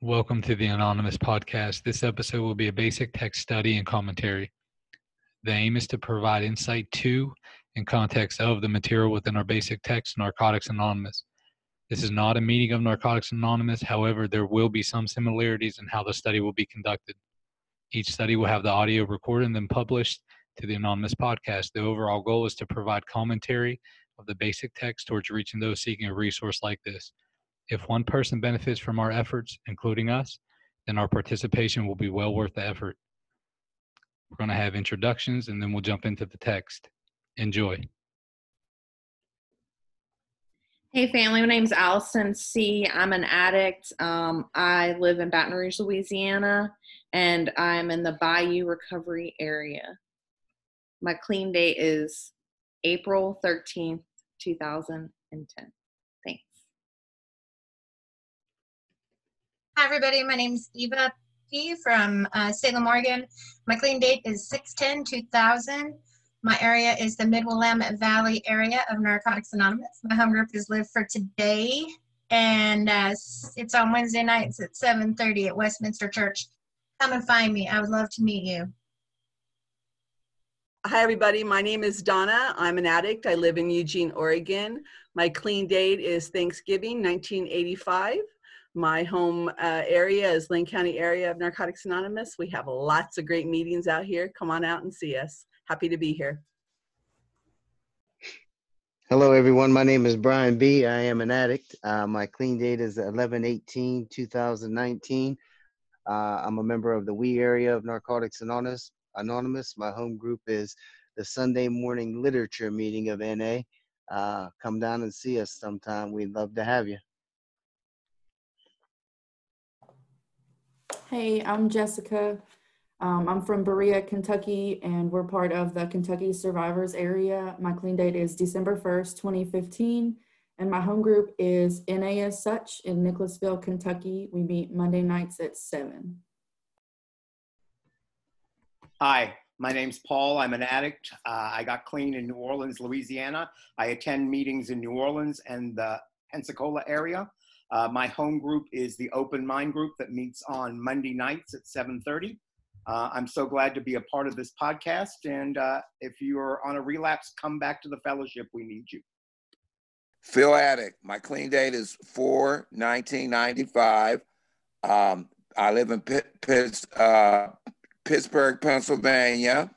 Welcome to the Anonymous Podcast. This episode will be a basic text study and commentary. The aim is to provide insight to and context of the material within our basic text, Narcotics Anonymous. This is not a meeting of Narcotics Anonymous, however, there will be some similarities in how the study will be conducted. Each study will have the audio recorded and then published to the Anonymous Podcast. The overall goal is to provide commentary of the basic text towards reaching those seeking a resource like this. If one person benefits from our efforts, including us, then our participation will be well worth the effort. We're going to have introductions and then we'll jump into the text. Enjoy. Hey, family. My name's Allison C. I'm an addict. Um, I live in Baton Rouge, Louisiana, and I'm in the Bayou recovery area. My clean date is April 13th, 2010. Hi, everybody. My name is Eva P. from uh, Salem, Oregon. My clean date is 6-10-2000. My area is the Mid-Willamette Valley area of Narcotics Anonymous. My home group is Live for Today, and uh, it's on Wednesday nights at 7.30 at Westminster Church. Come and find me. I would love to meet you. Hi, everybody. My name is Donna. I'm an addict. I live in Eugene, Oregon. My clean date is Thanksgiving 1985. My home uh, area is Lane County area of Narcotics Anonymous. We have lots of great meetings out here. Come on out and see us. Happy to be here. Hello, everyone. My name is Brian B. I am an addict. Uh, my clean date is 11 18 2019. Uh, I'm a member of the We area of Narcotics Anonymous. Anonymous. My home group is the Sunday morning literature meeting of NA. Uh, come down and see us sometime. We'd love to have you. Hey, I'm Jessica. Um, I'm from Berea, Kentucky, and we're part of the Kentucky Survivors area. My clean date is December 1st, 2015, and my home group is NA as such in Nicholasville, Kentucky. We meet Monday nights at 7. Hi, my name's Paul. I'm an addict. Uh, I got clean in New Orleans, Louisiana. I attend meetings in New Orleans and the Pensacola area. Uh, my home group is the Open Mind group that meets on Monday nights at 7:30. Uh, I'm so glad to be a part of this podcast, and uh, if you're on a relapse, come back to the fellowship. We need you. Phil Addict. My clean date is 4 1995. Um, I live in Pitt, uh, Pittsburgh, Pennsylvania.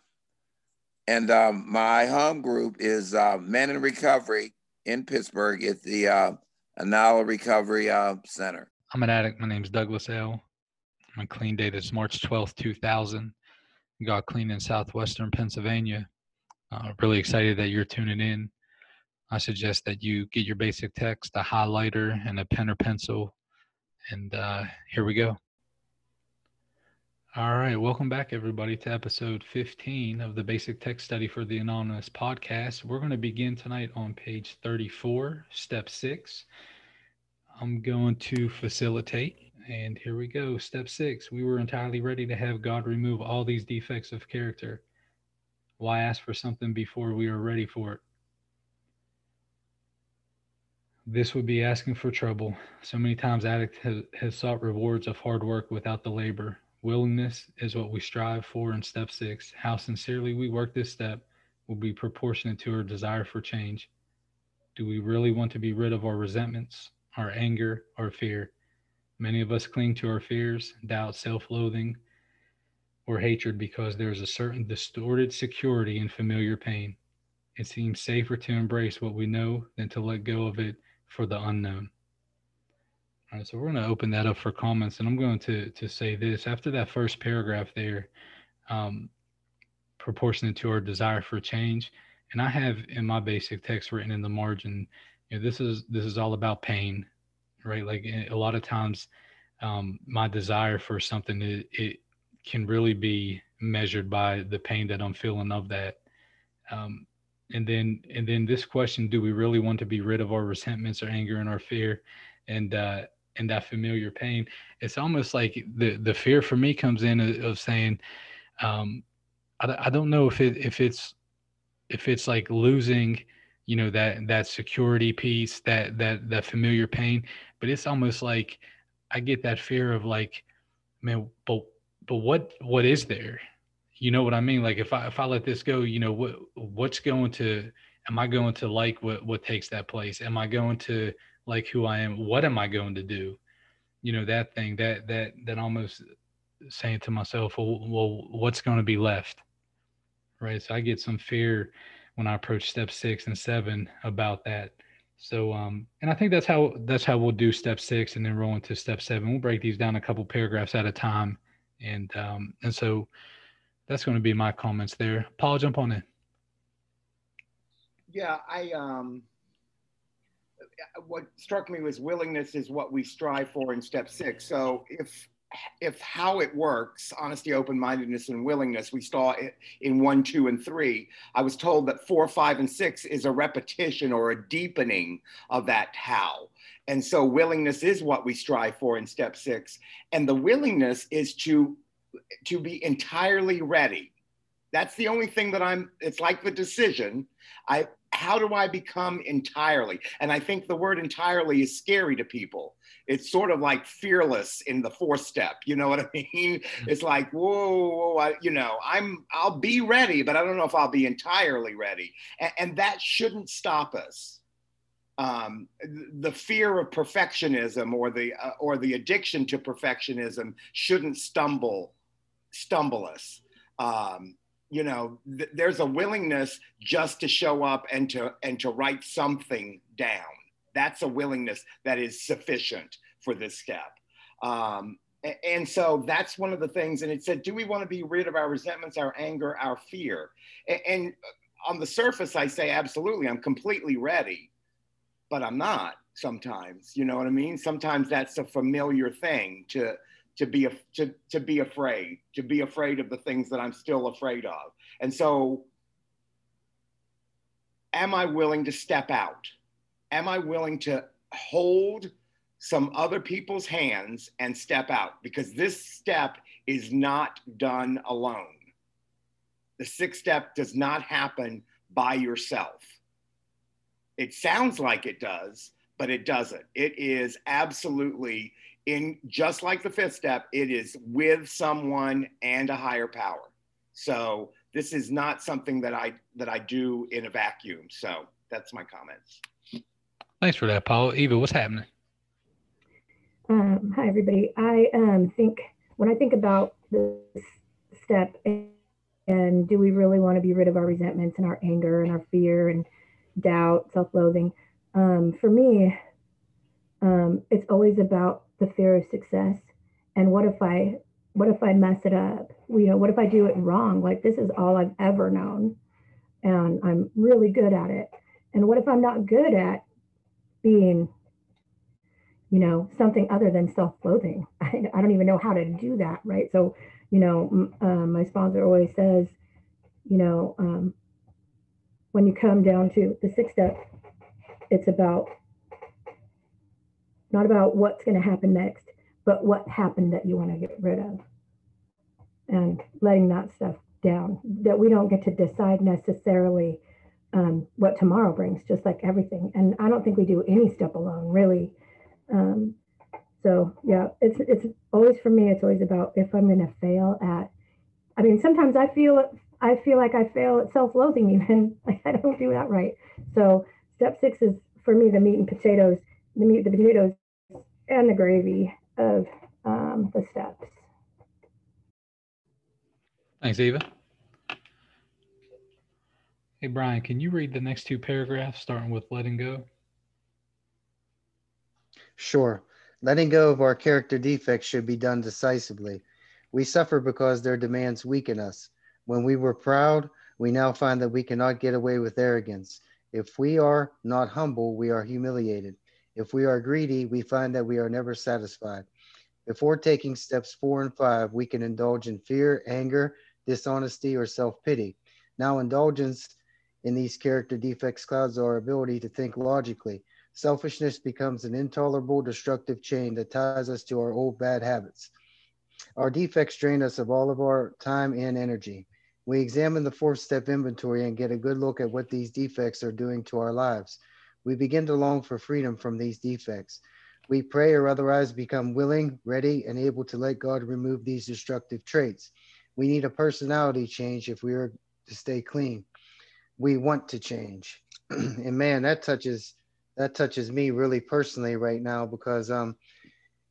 And um, my home group is uh, Men in Recovery in Pittsburgh at the uh, Anala Recovery uh, Center. I'm an addict. My name's Douglas L. My clean date is March 12th, 2000. Got clean in southwestern Pennsylvania. Uh, really excited that you're tuning in. I suggest that you get your basic text, a highlighter, and a pen or pencil. And uh, here we go. All right, welcome back, everybody, to episode 15 of the Basic Text Study for the Anonymous podcast. We're going to begin tonight on page 34, step six. I'm going to facilitate, and here we go. Step six we were entirely ready to have God remove all these defects of character. Why ask for something before we are ready for it? This would be asking for trouble. So many times, addict has, has sought rewards of hard work without the labor Willingness is what we strive for in step six. How sincerely we work this step will be proportionate to our desire for change. Do we really want to be rid of our resentments, our anger, our fear? Many of us cling to our fears, doubt, self loathing, or hatred because there's a certain distorted security in familiar pain. It seems safer to embrace what we know than to let go of it for the unknown. All right, so we're going to open that up for comments, and I'm going to to say this after that first paragraph there, um, proportionate to our desire for change, and I have in my basic text written in the margin, you know, this is this is all about pain, right? Like eh, a lot of times, um, my desire for something it, it can really be measured by the pain that I'm feeling of that. Um, and then and then this question: Do we really want to be rid of our resentments or anger and our fear? And uh, and that familiar pain it's almost like the the fear for me comes in of saying um i, I don't know if it if it's if it's like losing you know that that security piece that that that familiar pain but it's almost like I get that fear of like, man, but but what what is there? You know what I mean? Like if I if I let this go, you know what what's going to am I going to like what what takes that place? Am I going to like who I am? What am I going to do? You know that thing that that that almost saying to myself, well, well what's going to be left? Right. So I get some fear when I approach step six and seven about that. So um, and I think that's how that's how we'll do step six and then roll into step seven. We'll break these down a couple paragraphs at a time. And um, and so that's going to be my comments there. Paul, jump on in. Yeah, I um what struck me was willingness is what we strive for in step six. So if if how it works, honesty, open mindedness, and willingness, we saw it in one, two, and three. I was told that four, five, and six is a repetition or a deepening of that how. And so willingness is what we strive for in step six. And the willingness is to, to be entirely ready. That's the only thing that I'm, it's like the decision. I, how do I become entirely? And I think the word entirely is scary to people. It's sort of like fearless in the fourth step. You know what I mean? Mm-hmm. It's like, whoa, whoa I, you know, I'm, I'll be ready, but I don't know if I'll be entirely ready. And, and that shouldn't stop us. Um, the fear of perfectionism or the uh, or the addiction to perfectionism shouldn't stumble stumble us. Um, you know th- there's a willingness just to show up and to and to write something down. That's a willingness that is sufficient for this step. Um, and so that's one of the things and it said do we want to be rid of our resentments our anger our fear? And on the surface i say absolutely i'm completely ready but i'm not sometimes you know what i mean? Sometimes that's a familiar thing to to be to, to be afraid to be afraid of the things that i'm still afraid of. And so am i willing to step out? Am i willing to hold some other people's hands and step out? Because this step is not done alone. The sixth step does not happen by yourself. It sounds like it does but it doesn't. It is absolutely in just like the fifth step, it is with someone and a higher power. So this is not something that I that I do in a vacuum. So that's my comments. Thanks for that, Paul. Eva, what's happening? Um, hi, everybody. I um, think when I think about this step and, and do we really want to be rid of our resentments and our anger and our fear and doubt, self-loathing? Um, for me, um, it's always about the fear of success. And what if i what if i mess it up? You know what if i do it wrong? Like this is all i've ever known. And i'm really good at it. And what if i'm not good at being you know something other than self-loathing? I, I don't even know how to do that right? So you know um, my sponsor always says you know um, when you come down to the sixth step it's about not about what's going to happen next, but what happened that you want to get rid of. And letting that stuff down, that we don't get to decide necessarily um, what tomorrow brings, just like everything. And I don't think we do any step alone, really. Um, so yeah, it's it's always for me. It's always about if I'm going to fail at. I mean, sometimes I feel I feel like I fail at self-loathing, even like I don't do that right. So step six is for me the meat and potatoes. The meat, the potatoes and the gravy of um, the steps. Thanks, Eva. Hey, Brian, can you read the next two paragraphs starting with letting go? Sure. Letting go of our character defects should be done decisively. We suffer because their demands weaken us. When we were proud, we now find that we cannot get away with arrogance. If we are not humble, we are humiliated. If we are greedy, we find that we are never satisfied. Before taking steps four and five, we can indulge in fear, anger, dishonesty, or self pity. Now, indulgence in these character defects clouds our ability to think logically. Selfishness becomes an intolerable, destructive chain that ties us to our old bad habits. Our defects drain us of all of our time and energy. We examine the fourth step inventory and get a good look at what these defects are doing to our lives. We begin to long for freedom from these defects. We pray or otherwise become willing, ready, and able to let God remove these destructive traits. We need a personality change if we are to stay clean. We want to change. and man, that touches that touches me really personally right now because um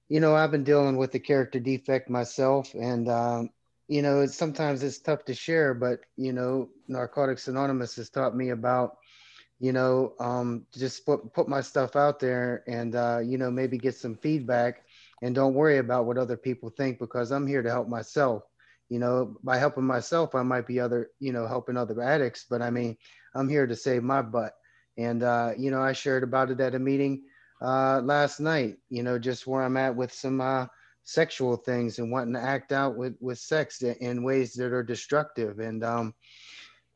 you know i've been dealing with the character defect myself and um you know it's sometimes it's tough to share but you know narcotics anonymous has taught me about you know um just put put my stuff out there and uh you know maybe get some feedback and don't worry about what other people think because i'm here to help myself you know by helping myself i might be other you know helping other addicts but i mean i'm here to save my butt and, uh, you know, I shared about it at a meeting uh, last night, you know, just where I'm at with some uh, sexual things and wanting to act out with, with sex in ways that are destructive. And, um,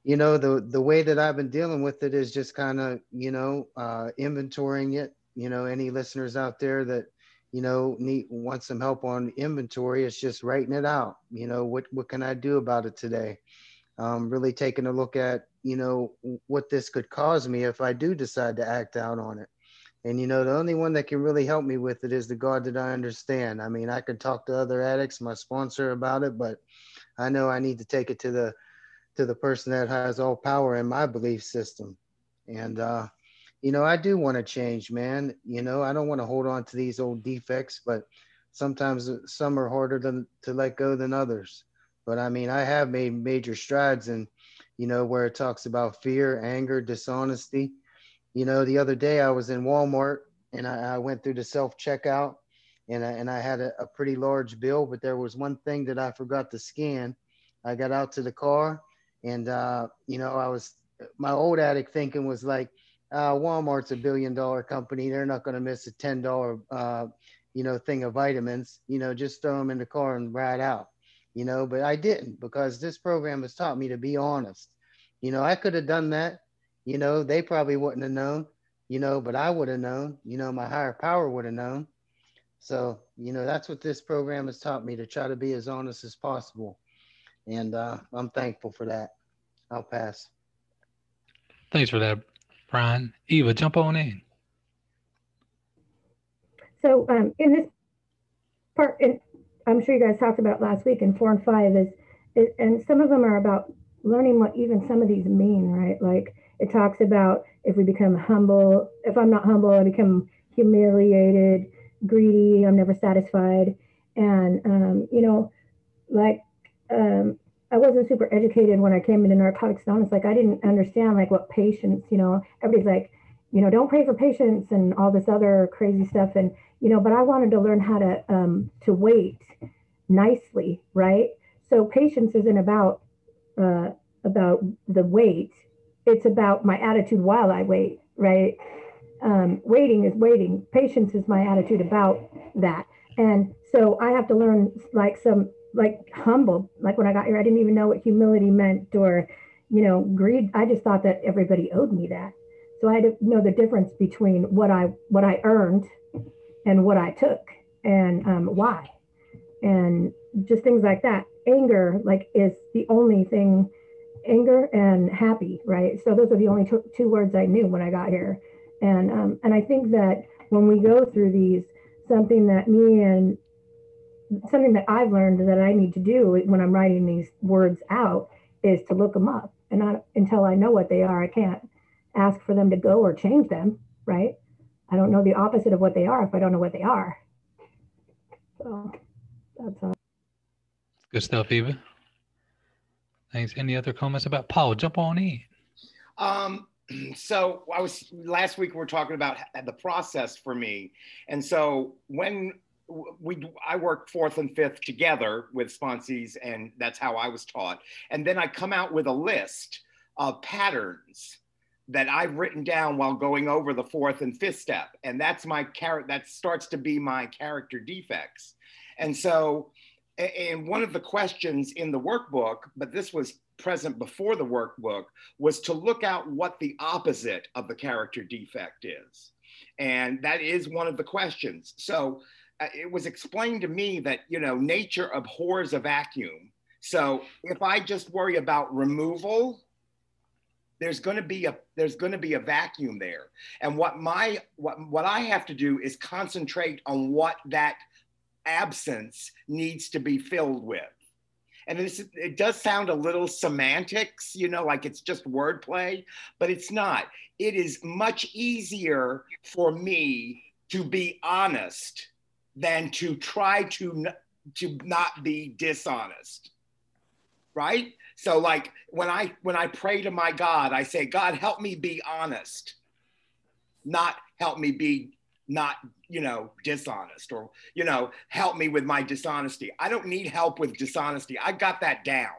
you know, the, the way that I've been dealing with it is just kind of, you know, uh, inventorying it. You know, any listeners out there that, you know, need want some help on inventory, it's just writing it out. You know, what what can I do about it today? Um, really taking a look at you know what this could cause me if I do decide to act out on it. And you know, the only one that can really help me with it is the God that I understand. I mean, I could talk to other addicts, my sponsor about it, but I know I need to take it to the to the person that has all power in my belief system. And uh, you know, I do want to change, man. You know, I don't want to hold on to these old defects, but sometimes some are harder to, to let go than others. But I mean, I have made major strides and you know, where it talks about fear, anger, dishonesty. You know, the other day I was in Walmart and I, I went through the self checkout and I, and I had a, a, pretty large bill, but there was one thing that I forgot to scan. I got out to the car and, uh, you know, I was, my old addict thinking was like, uh, Walmart's a billion dollar company. They're not going to miss a $10, uh, you know, thing of vitamins, you know, just throw them in the car and ride out you know, but I didn't because this program has taught me to be honest. You know, I could have done that. You know, they probably wouldn't have known, you know, but I would have known, you know, my higher power would have known. So, you know, that's what this program has taught me to try to be as honest as possible. And uh, I'm thankful for that. I'll pass. Thanks for that, Brian. Eva, jump on in. So, um, in this part, in, I'm sure you guys talked about last week in four and five is, is, and some of them are about learning what even some of these mean, right? Like it talks about if we become humble, if I'm not humble, I become humiliated, greedy, I'm never satisfied. And, um, you know, like, um, I wasn't super educated when I came into Narcotics Anonymous. Like I didn't understand like what patience, you know, everybody's like, you know, don't pray for patience and all this other crazy stuff. And, you know, but I wanted to learn how to, um, to wait nicely, right? So patience isn't about, uh, about the wait. It's about my attitude while I wait, right? Um, waiting is waiting. Patience is my attitude about that. And so I have to learn like some, like humble, like when I got here, I didn't even know what humility meant or, you know, greed. I just thought that everybody owed me that so I had to know the difference between what I what I earned and what I took and um, why, and just things like that. Anger, like, is the only thing. Anger and happy, right? So those are the only two, two words I knew when I got here, and um, and I think that when we go through these, something that me and something that I've learned that I need to do when I'm writing these words out is to look them up, and not until I know what they are, I can't ask for them to go or change them, right? I don't know the opposite of what they are if I don't know what they are. So that's all. Good stuff, Eva. Thanks. Any other comments about Paul? Jump on in. Um, so I was last week we were talking about the process for me, and so when we I work fourth and fifth together with sponsees, and that's how I was taught. And then I come out with a list of patterns that I've written down while going over the fourth and fifth step. And that's my character, that starts to be my character defects. And so, and one of the questions in the workbook, but this was present before the workbook, was to look out what the opposite of the character defect is. And that is one of the questions. So Uh, it was explained to me that, you know, nature abhors a vacuum. So if I just worry about removal, there's going to be a there's going to be a vacuum there. And what my what what i have to do is concentrate on what that absence needs to be filled with. And this it does sound a little semantics you know like it's just wordplay but it's not. It is much easier for me to be honest than to try to to not be dishonest right? So like when i when i pray to my god i say god help me be honest not help me be not you know dishonest or you know help me with my dishonesty. I don't need help with dishonesty. I got that down.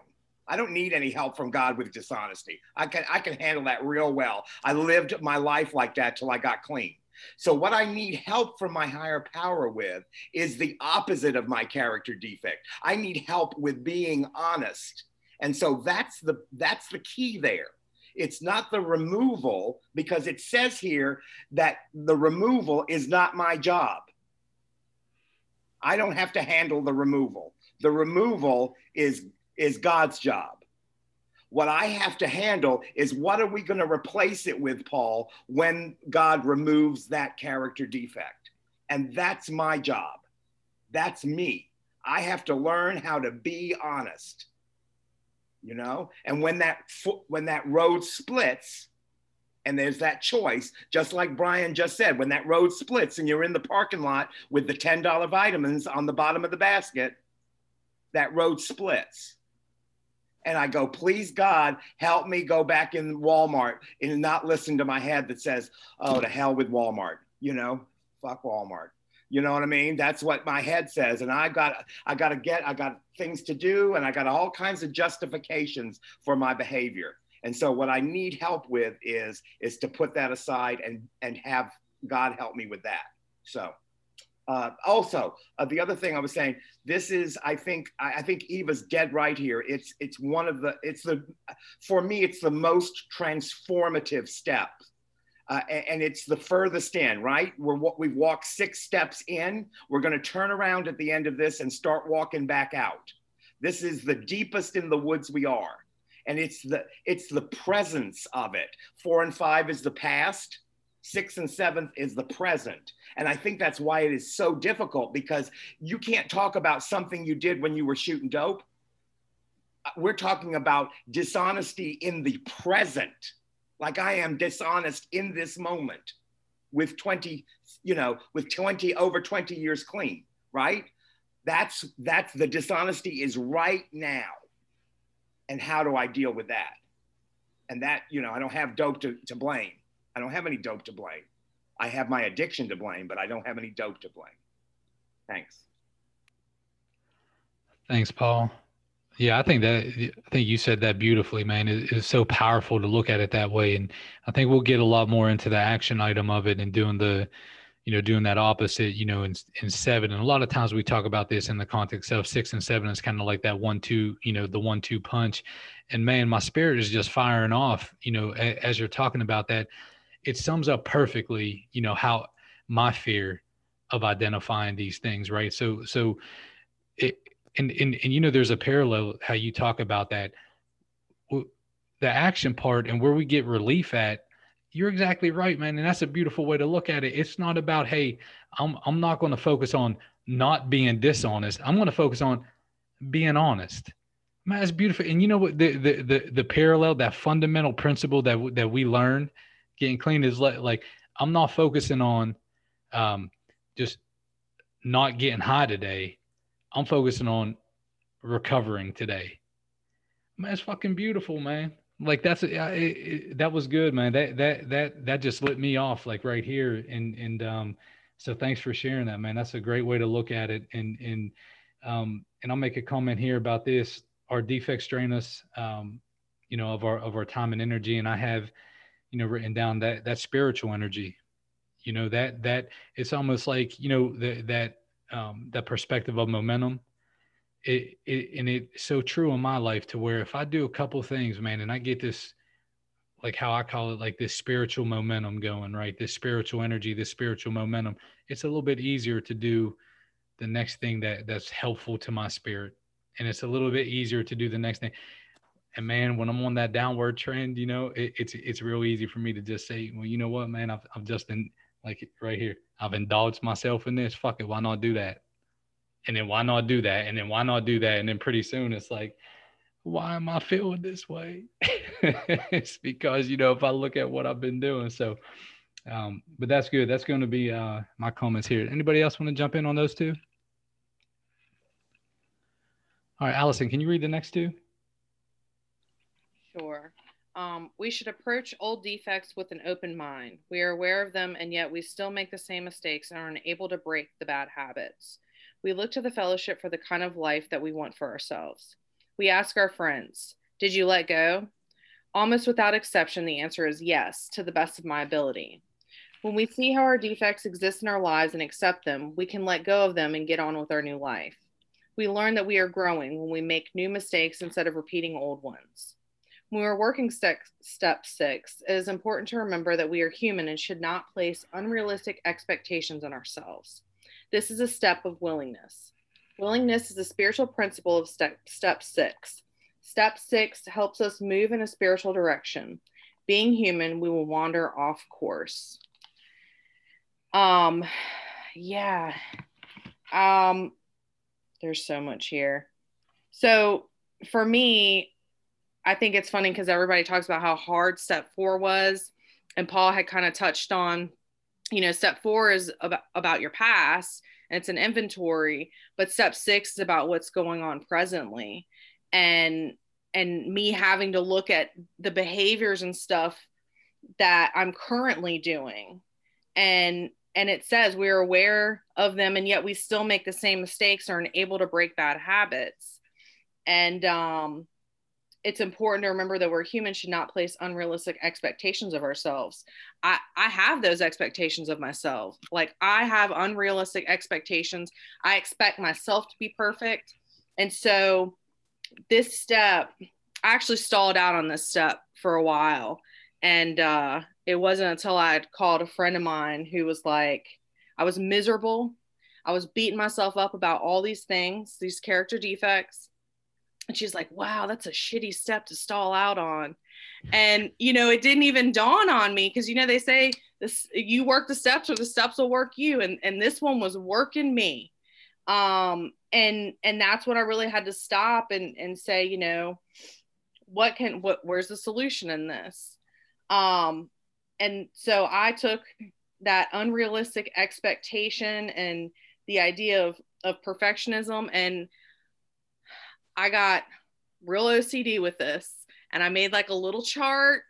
I don't need any help from god with dishonesty. I can i can handle that real well. I lived my life like that till i got clean so what i need help from my higher power with is the opposite of my character defect i need help with being honest and so that's the that's the key there it's not the removal because it says here that the removal is not my job. I don't have to handle the removal. The removal is, is God's job. What I have to handle is what are we going to replace it with, Paul, when God removes that character defect? And that's my job. That's me. I have to learn how to be honest you know and when that when that road splits and there's that choice just like brian just said when that road splits and you're in the parking lot with the $10 vitamins on the bottom of the basket that road splits and i go please god help me go back in walmart and not listen to my head that says oh to hell with walmart you know fuck walmart you know what I mean? That's what my head says. And I got I got to get I got things to do and I got all kinds of justifications for my behavior. And so what I need help with is is to put that aside and and have God help me with that. So uh, also, uh, the other thing I was saying, this is, I think, I, I, think Eva's dead right here. It's, it's one of the, it's the, for me, it's the most transformative step uh, and it's the furthest in, right? We're what we've walked six steps in. We're going to turn around at the end of this and start walking back out. This is the deepest in the woods we are, and it's the it's the presence of it. Four and five is the past. Six and seventh is the present. And I think that's why it is so difficult because you can't talk about something you did when you were shooting dope. Uh, we're talking about dishonesty in the present like I am dishonest in this moment with 20, you know, with 20 over 20 years clean, right? That's that's the dishonesty is right now. And how do I deal with that? And that, you know, I don't have dope to, to blame. I don't have any dope to blame. I have my addiction to blame, but I don't have any dope to blame. Thanks. Thanks, Paul. Yeah, I think that I think you said that beautifully, man. It, it's so powerful to look at it that way, and I think we'll get a lot more into the action item of it and doing the, you know, doing that opposite, you know, in in seven. And a lot of times we talk about this in the context of six and seven. It's kind of like that one-two, you know, the one-two punch. And man, my spirit is just firing off. You know, a, as you're talking about that, it sums up perfectly, you know, how my fear of identifying these things, right? So, so it and, and and you know there's a parallel how you talk about that. The action part and where we get relief at you're exactly right man and that's a beautiful way to look at it. It's not about hey i'm i'm not going to focus on not being dishonest. I'm going to focus on being honest. Man it's beautiful. And you know what? The the the, the parallel that fundamental principle that that we learn getting clean is like, like i'm not focusing on um just not getting high today I'm focusing on recovering today. Man, it's fucking beautiful, man. Like that's it, it, that was good, man. That that that that just lit me off like right here, and and um, so thanks for sharing that, man. That's a great way to look at it, and and um, and I'll make a comment here about this. Our defects drain us, um, you know, of our of our time and energy, and I have, you know, written down that that spiritual energy, you know, that that it's almost like you know that that um, that perspective of momentum. It, it and it's so true in my life to where if I do a couple things, man, and I get this, like how I call it, like this spiritual momentum going, right? This spiritual energy, this spiritual momentum. It's a little bit easier to do the next thing that that's helpful to my spirit, and it's a little bit easier to do the next thing. And man, when I'm on that downward trend, you know, it, it's it's real easy for me to just say, well, you know what, man, I've I've just been like right here, I've indulged myself in this. Fuck it, why not do that? And then why not do that? And then why not do that? And then pretty soon it's like, why am I feeling this way? it's because you know if I look at what I've been doing. So, um, but that's good. That's going to be uh, my comments here. Anybody else want to jump in on those two? All right, Allison, can you read the next two? Sure. Um, we should approach old defects with an open mind. We are aware of them, and yet we still make the same mistakes and are unable to break the bad habits. We look to the fellowship for the kind of life that we want for ourselves. We ask our friends, Did you let go? Almost without exception, the answer is yes, to the best of my ability. When we see how our defects exist in our lives and accept them, we can let go of them and get on with our new life. We learn that we are growing when we make new mistakes instead of repeating old ones. When we're working step, step six, it is important to remember that we are human and should not place unrealistic expectations on ourselves. This is a step of willingness. Willingness is a spiritual principle of step, step six. Step six helps us move in a spiritual direction. Being human, we will wander off course. Um, yeah. Um, there's so much here. So for me, I think it's funny because everybody talks about how hard step four was. And Paul had kind of touched on, you know, step four is about, about your past and it's an inventory, but step six is about what's going on presently. And and me having to look at the behaviors and stuff that I'm currently doing. And and it says we're aware of them and yet we still make the same mistakes or unable to break bad habits and um, it's important to remember that we're human should not place unrealistic expectations of ourselves. I i have those expectations of myself. Like i have unrealistic expectations. I expect myself to be perfect. And so this step i actually stalled out on this step for a while. And uh, it wasn't until I had called a friend of mine who was like, I was miserable. I was beating myself up about all these things, these character defects. And she's like, wow, that's a shitty step to stall out on. And, you know, it didn't even dawn on me because, you know, they say this, you work the steps or the steps will work you. And, and this one was working me. Um, and, and that's what I really had to stop and, and say, you know, what can, what, where's the solution in this? Um, and so I took that unrealistic expectation and the idea of, of perfectionism and I got real OCD with this. And I made like a little chart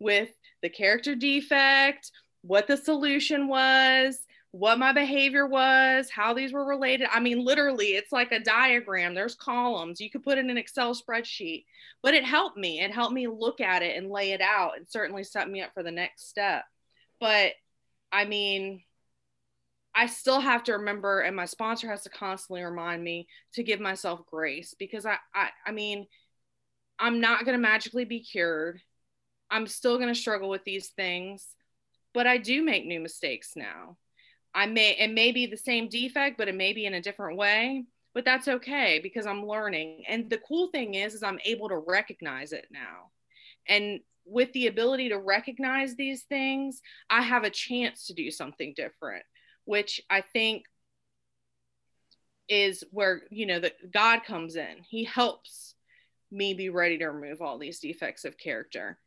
with the character defect, what the solution was, what my behavior was, how these were related. I mean, literally, it's like a diagram. There's columns. You could put in an Excel spreadsheet, but it helped me. It helped me look at it and lay it out and certainly set me up for the next step. But I mean, I still have to remember, and my sponsor has to constantly remind me to give myself grace because I, I, I mean, I'm not going to magically be cured. I'm still going to struggle with these things, but I do make new mistakes now I may it may be the same defect, but it may be in a different way. But that's okay because I'm learning. And the cool thing is, is I'm able to recognize it now. And with the ability to recognize these things, I have a chance to do something different, which I think is where you know that God comes in. He helps me be ready to remove all these defects of character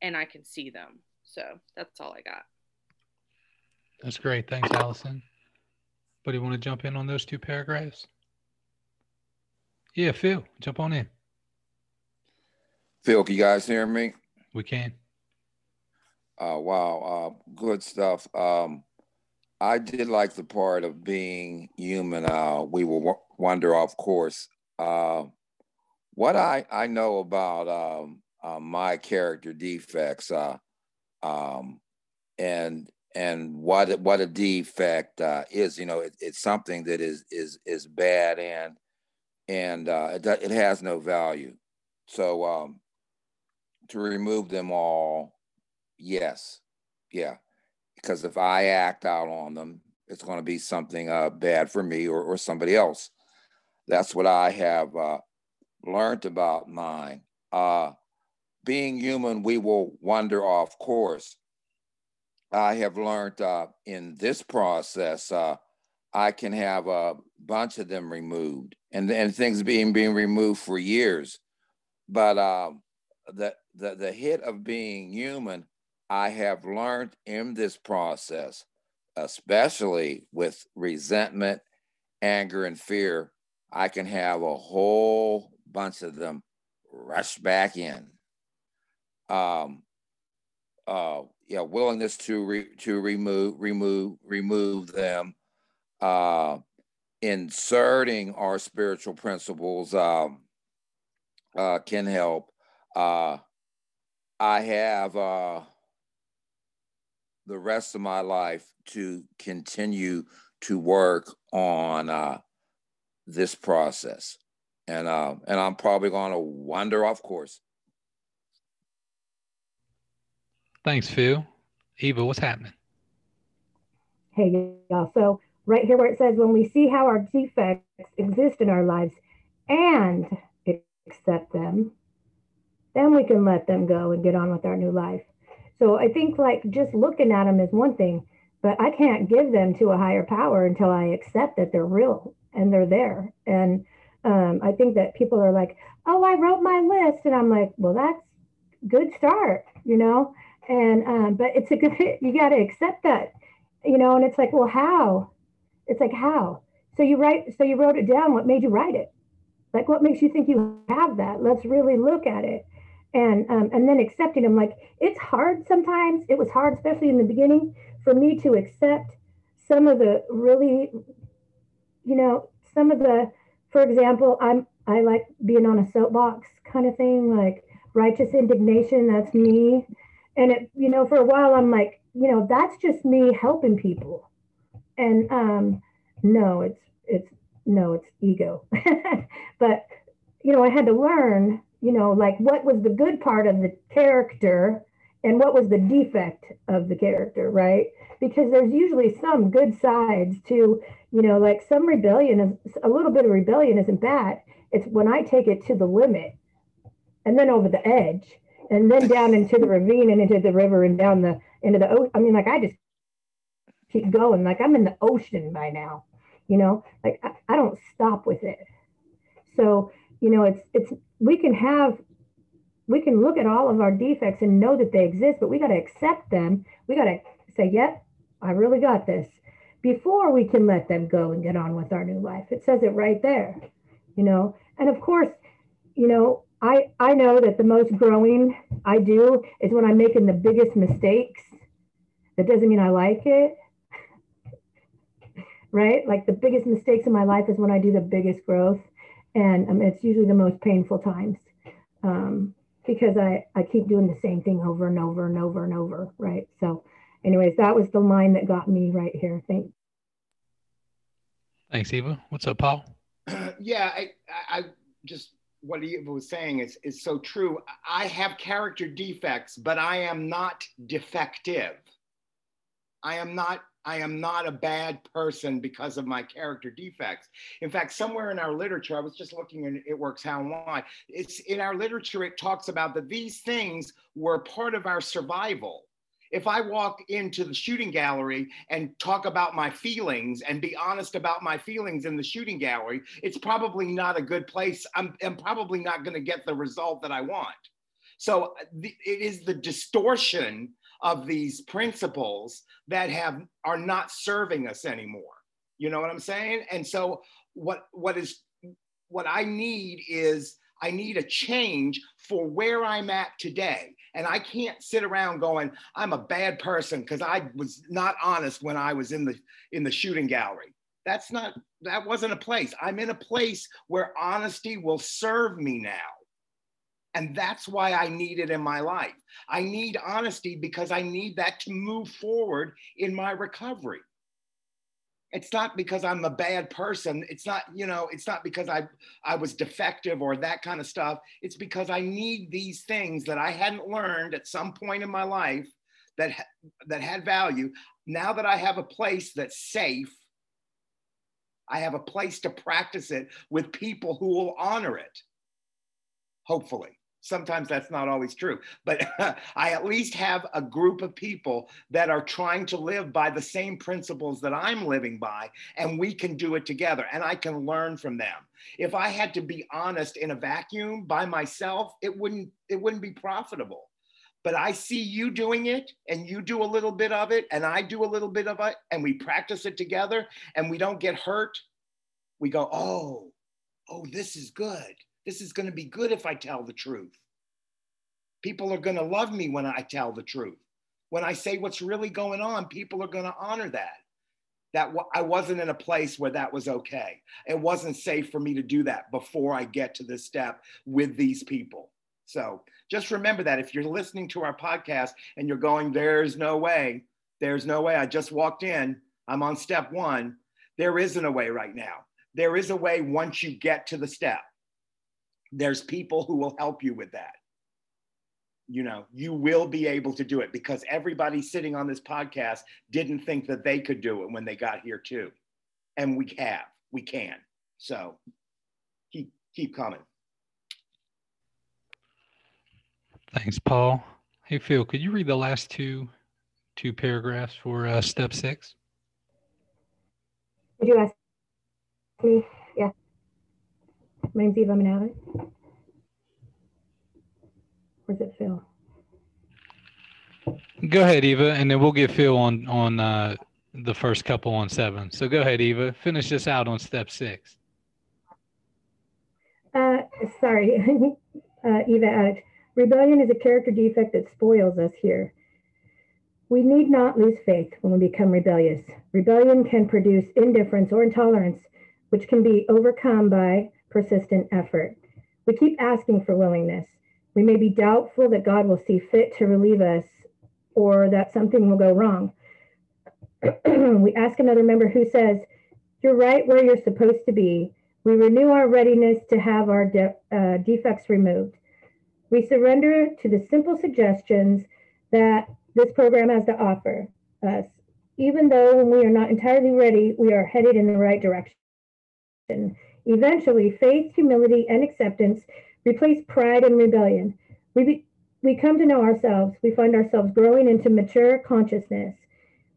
and I can see them. So that's all I got. That's great. Thanks, Allison. But you want to jump in on those two paragraphs? Yeah, Phil, jump on in. Phil, can you guys hear me? We can. Uh, wow, uh, good stuff. Um, I did like the part of being human. Uh, we will wander off course. Uh, what I, I know about um, uh, my character defects, uh, um, and and what what a defect uh, is. You know, it, it's something that is is is bad and and uh, it, it has no value. So um, to remove them all, yes, yeah, because if I act out on them, it's going to be something uh, bad for me or, or somebody else. That's what I have uh, learned about mine. uh, being human, we will wander off course. I have learned uh, in this process, uh, I can have a bunch of them removed and, and things being being removed for years. But uh, the, the, the hit of being human, I have learned in this process, especially with resentment, anger, and fear, I can have a whole bunch of them rush back in. Um, uh, yeah, willingness to re, to remove remove remove them, uh, inserting our spiritual principles um, uh, can help. Uh, I have uh, the rest of my life to continue to work on uh, this process, and uh, and I'm probably going to wander off course. Thanks, Phil. Eva, what's happening? Hey, y'all. So right here where it says, when we see how our defects exist in our lives and accept them, then we can let them go and get on with our new life. So I think like just looking at them is one thing, but I can't give them to a higher power until I accept that they're real and they're there. And um, I think that people are like, oh, I wrote my list. And I'm like, well, that's good start, you know? And, um, but it's a good, you got to accept that, you know? And it's like, well, how? It's like, how? So you write, so you wrote it down. What made you write it? Like, what makes you think you have that? Let's really look at it. And, um, and then accepting them, like, it's hard sometimes. It was hard, especially in the beginning, for me to accept some of the really, you know, some of the, for example, I'm, I like being on a soapbox kind of thing, like righteous indignation. That's me. And it, you know, for a while, I'm like, you know, that's just me helping people. And um, no, it's, it's, no, it's ego. but, you know, I had to learn, you know, like what was the good part of the character and what was the defect of the character, right? Because there's usually some good sides to, you know, like some rebellion is a little bit of rebellion isn't bad. It's when I take it to the limit and then over the edge and then down into the ravine and into the river and down the into the ocean. I mean, like I just keep going. Like I'm in the ocean by now, you know, like I, I don't stop with it. So, you know, it's it's we can have we can look at all of our defects and know that they exist, but we got to accept them. We got to say, yep, I really got this before we can let them go and get on with our new life. It says it right there, you know. And of course, you know, I I know that the most growing I do is when I'm making the biggest mistakes. That doesn't mean I like it. right? Like the biggest mistakes in my life is when I do the biggest growth. And um, it's usually the most painful times um, because I, I keep doing the same thing over and over and over and over. Right. So, anyways, that was the line that got me right here. Thanks. Thanks, Eva. What's up, Paul? yeah, I, I just what Eva was saying is, is so true. I have character defects, but I am not defective. I am not I am not a bad person because of my character defects. In fact, somewhere in our literature, I was just looking and It Works How and Why. It's in our literature, it talks about that these things were part of our survival if I walk into the shooting gallery and talk about my feelings and be honest about my feelings in the shooting gallery, it's probably not a good place. I'm, I'm probably not going to get the result that I want. So uh, the, it is the distortion of these principles that have are not serving us anymore. You know what I'm saying? And so what what is what I need is I need a change for where I'm at today. And I can't sit around going, I'm a bad person because I was not honest when I was in the in the shooting gallery. That's not that wasn't a place. I'm in a place where honesty will serve me now. And that's why I need it in my life. I need honesty because I need that to move forward in my recovery. It's not because i'm a bad person. It's not you know it's not because i i was defective or that kind of stuff. It's because i need these things that i hadn't learned at some point in my life that that had value. Now that i have a place that's safe i have a place to practice it with people who will honor it hopefully sometimes that's not always true, but I at least have a group of people that are trying to live by the same principles that I'm living by, and we can do it together and I can learn from them. If I had to be honest in a vacuum by myself, it wouldn't it wouldn't be profitable. But I see you doing it and you do a little bit of it and I do a little bit of it and we practice it together and we don't get hurt. We go, "Oh, oh, this is good." This is going to be good if I tell the truth. People are going to love me when I tell the truth. When I say what's really going on, people are going to honor that. That I wasn't in a place where that was okay. It wasn't safe for me to do that before I get to this step with these people. So just remember that if you're listening to our podcast and you're going, there's no way, there's no way. I just walked in, I'm on step one. There isn't a way right now. There is a way once you get to the step there's people who will help you with that. You know you will be able to do it because everybody sitting on this podcast didn't think that they could do it when they got here too. And we have we can. So keep keep coming. Thanks paul. Hey phil could you read the last two two paragraphs for uh, step six? Did you ask me yeah my name's Eva Manali. Where's it Phil? Go ahead, Eva, and then we'll get Phil on on uh, the first couple on seven. So go ahead, Eva. Finish this out on step six. Uh, sorry, uh, Eva added, rebellion is a character defect that spoils us here. We need not lose faith when we become rebellious. Rebellion can produce indifference or intolerance, which can be overcome by persistent effort. We keep asking for willingness. We may be doubtful that God will see fit to relieve us or that something will go wrong. we ask another member who says, You're right where you're supposed to be. We renew our readiness to have our de- uh, defects removed. We surrender to the simple suggestions that this program has to offer us. Even though when we are not entirely ready, we are headed in the right direction. Eventually, faith, humility, and acceptance replace pride and rebellion. We, be, we come to know ourselves. We find ourselves growing into mature consciousness.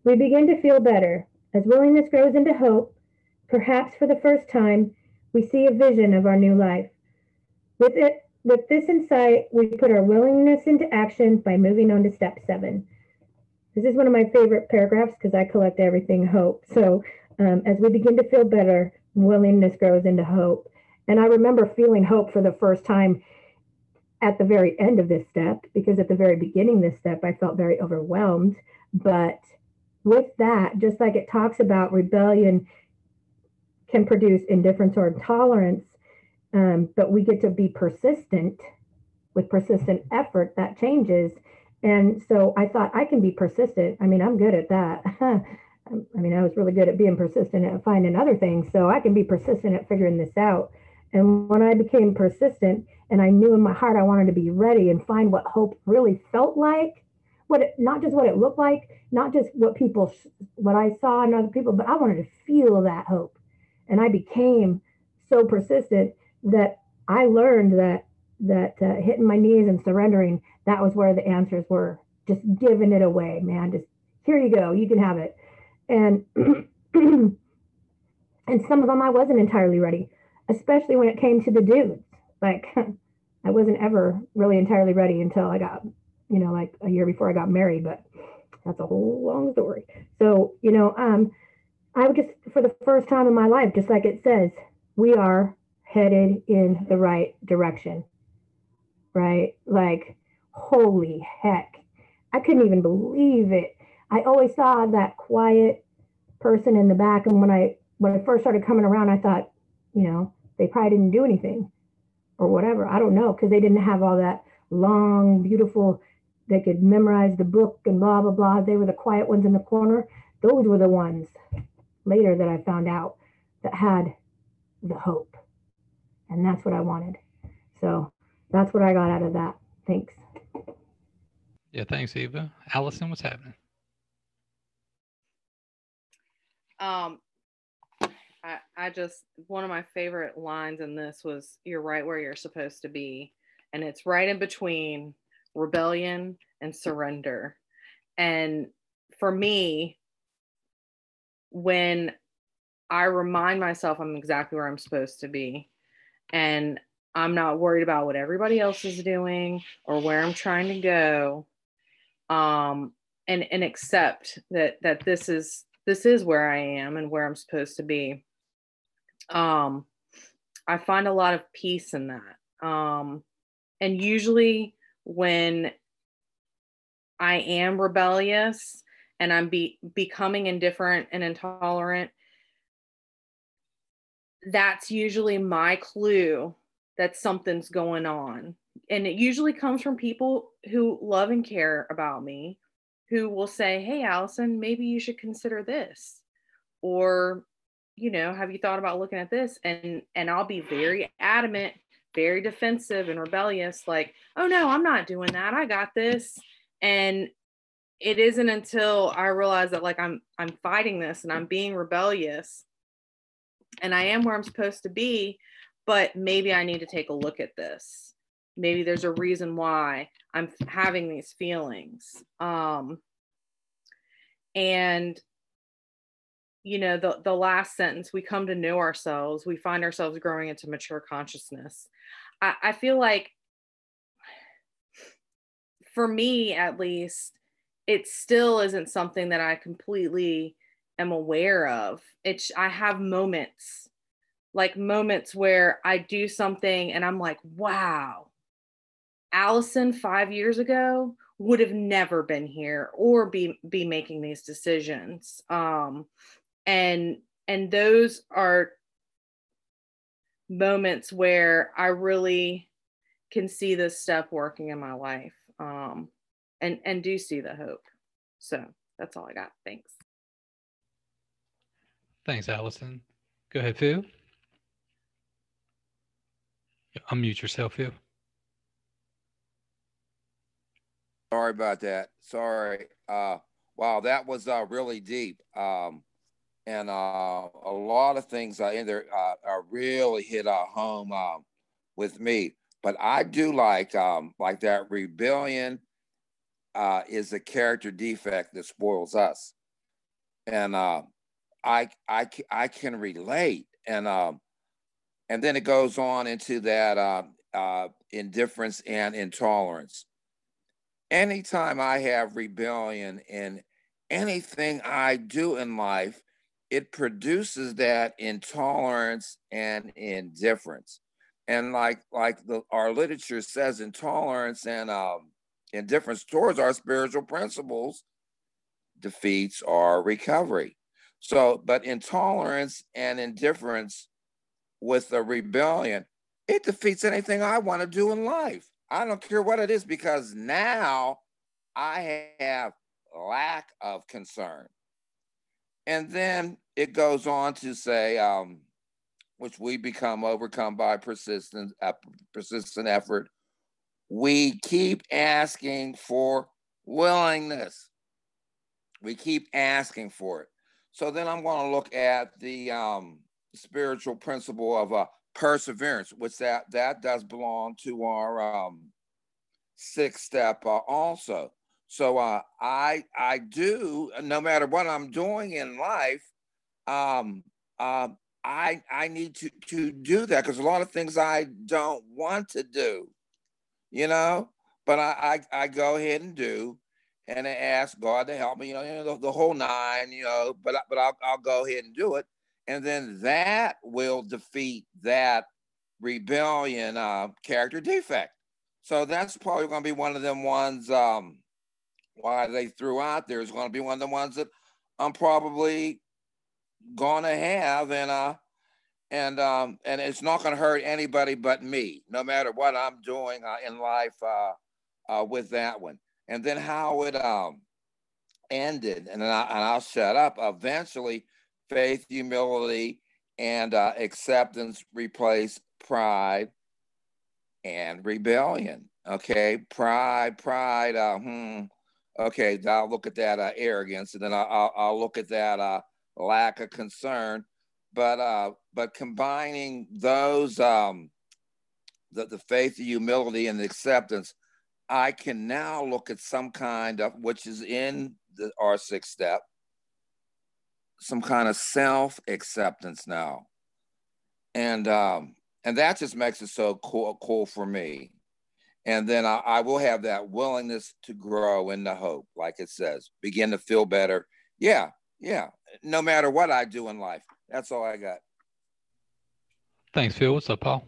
We begin to feel better. As willingness grows into hope, perhaps for the first time, we see a vision of our new life. With it, with this insight, we put our willingness into action by moving on to step seven. This is one of my favorite paragraphs because I collect everything hope. So, um, as we begin to feel better, willingness grows into hope. And I remember feeling hope for the first time at the very end of this step, because at the very beginning this step, I felt very overwhelmed. But with that, just like it talks about rebellion can produce indifference or intolerance, um, but we get to be persistent with persistent effort that changes. And so I thought I can be persistent. I mean, I'm good at that. I mean, I was really good at being persistent at finding other things, so I can be persistent at figuring this out. And when I became persistent and I knew in my heart I wanted to be ready and find what hope really felt like, what it, not just what it looked like, not just what people, what I saw in other people, but I wanted to feel that hope. And I became so persistent that I learned that that uh, hitting my knees and surrendering that was where the answers were. Just giving it away, man. Just here you go, you can have it and and some of them I wasn't entirely ready, especially when it came to the dudes. Like I wasn't ever really entirely ready until I got, you know, like a year before I got married, but that's a whole long story. So, you know, um, I would just for the first time in my life, just like it says, we are headed in the right direction. Right? Like, holy heck. I couldn't even believe it. I always saw that quiet person in the back. And when I when I first started coming around, I thought, you know, they probably didn't do anything or whatever. I don't know because they didn't have all that long, beautiful. They could memorize the book and blah blah blah. They were the quiet ones in the corner. Those were the ones later that I found out that had the hope, and that's what I wanted. So that's what I got out of that. Thanks. Yeah, thanks, Eva. Allison, what's happening? Um, I, I just, one of my favorite lines in this was, You're right where you're supposed to be. and it's right in between rebellion and surrender. And for me, when I remind myself I'm exactly where I'm supposed to be, and I'm not worried about what everybody else is doing or where I'm trying to go, um, and and accept that that this is this is where I am and where I'm supposed to be. Um, I find a lot of peace in that. Um, and usually when I am rebellious and I'm be, becoming indifferent and intolerant, that's usually my clue that something's going on. And it usually comes from people who love and care about me, who will say, Hey, Allison, maybe you should consider this. Or, you know, have you thought about looking at this? And and I'll be very adamant, very defensive and rebellious, like, oh no, I'm not doing that. I got this. And it isn't until I realize that like I'm I'm fighting this and I'm being rebellious and I am where I'm supposed to be, but maybe I need to take a look at this. Maybe there's a reason why I'm having these feelings. Um, and you know, the the last sentence, we come to know ourselves, we find ourselves growing into mature consciousness. I, I feel like for me at least, it still isn't something that I completely am aware of. It's I have moments like moments where I do something and I'm like, wow, Allison five years ago would have never been here or be be making these decisions. Um, and and those are moments where I really can see this stuff working in my life. Um, and and do see the hope. So that's all I got. Thanks. Thanks, Allison. Go ahead, Phil. Unmute yourself, Phil. Sorry about that. Sorry. Uh, wow, that was uh, really deep. Um, and uh, a lot of things uh, in there uh, really hit uh, home um, with me. But I do like um, like that rebellion uh, is a character defect that spoils us, and uh, I I I can relate, and um, and then it goes on into that uh, uh, indifference and intolerance. Anytime I have rebellion in anything I do in life, it produces that intolerance and indifference. And like like the, our literature says, intolerance and um, indifference towards our spiritual principles defeats our recovery. So, but intolerance and indifference with a rebellion, it defeats anything I want to do in life. I don't care what it is because now I have lack of concern. And then it goes on to say, um, which we become overcome by persistent, uh, persistent effort. We keep asking for willingness. We keep asking for it. So then I'm going to look at the um, spiritual principle of uh, perseverance, which that that does belong to our um, sixth step uh, also. So uh, I I do no matter what I'm doing in life, um, uh, I I need to to do that because a lot of things I don't want to do, you know, but I I, I go ahead and do and I ask God to help me, you know, you know the, the, whole nine, you know, but but I'll I'll go ahead and do it, and then that will defeat that rebellion uh, character defect. So that's probably going to be one of them ones. Um, why they threw out there is going to be one of the ones that I'm probably going to have, and uh, and um, and it's not going to hurt anybody but me, no matter what I'm doing uh, in life uh, uh, with that one and then how it um, ended. And, I, and I'll shut up. Eventually, faith, humility, and uh, acceptance replace pride and rebellion. Okay, pride, pride. Uh, hmm. Okay, I'll look at that uh, arrogance, and then I'll, I'll, look at that uh, lack of concern. But uh, but combining those um, the, the faith, the humility, and the acceptance, I can now look at some kind of, which is in the our sixth step, some kind of self acceptance now, and um, and that just makes it so cool, cool for me. And then I, I will have that willingness to grow in the hope, like it says, begin to feel better. Yeah, yeah. No matter what I do in life, that's all I got. Thanks, Phil. What's up, Paul?